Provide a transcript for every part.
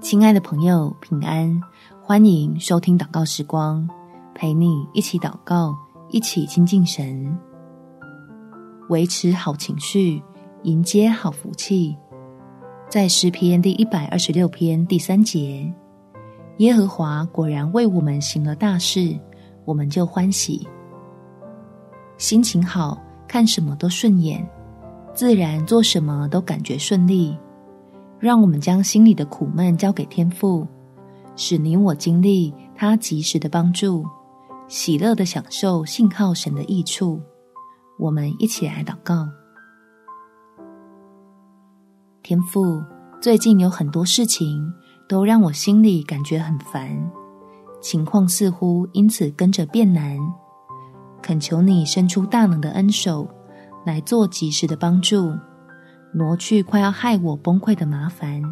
亲爱的朋友，平安！欢迎收听祷告时光，陪你一起祷告，一起亲近神，维持好情绪，迎接好福气。在诗篇第一百二十六篇第三节，耶和华果然为我们行了大事，我们就欢喜。心情好，看什么都顺眼，自然做什么都感觉顺利。让我们将心里的苦闷交给天父，使你我经历他及时的帮助，喜乐的享受信靠神的益处。我们一起来祷告。天父，最近有很多事情都让我心里感觉很烦，情况似乎因此跟着变难。恳求你伸出大能的恩手，来做及时的帮助。挪去快要害我崩溃的麻烦，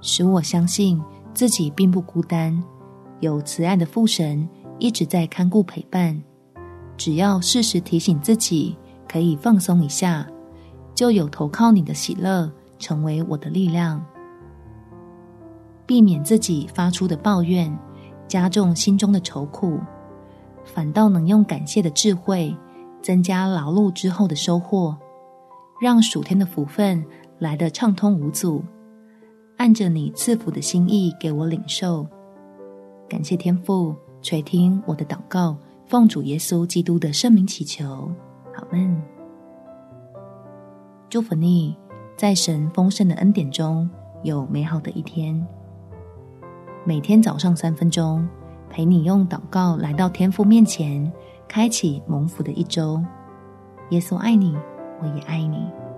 使我相信自己并不孤单，有慈爱的父神一直在看顾陪伴。只要适时提醒自己可以放松一下，就有投靠你的喜乐成为我的力量，避免自己发出的抱怨加重心中的愁苦，反倒能用感谢的智慧增加劳碌之后的收获。让属天的福分来得畅通无阻，按着你赐福的心意给我领受。感谢天父垂听我的祷告，奉主耶稣基督的圣名祈求，好们。祝福你，在神丰盛的恩典中有美好的一天。每天早上三分钟，陪你用祷告来到天父面前，开启蒙福的一周。耶稣爱你。我也爱你。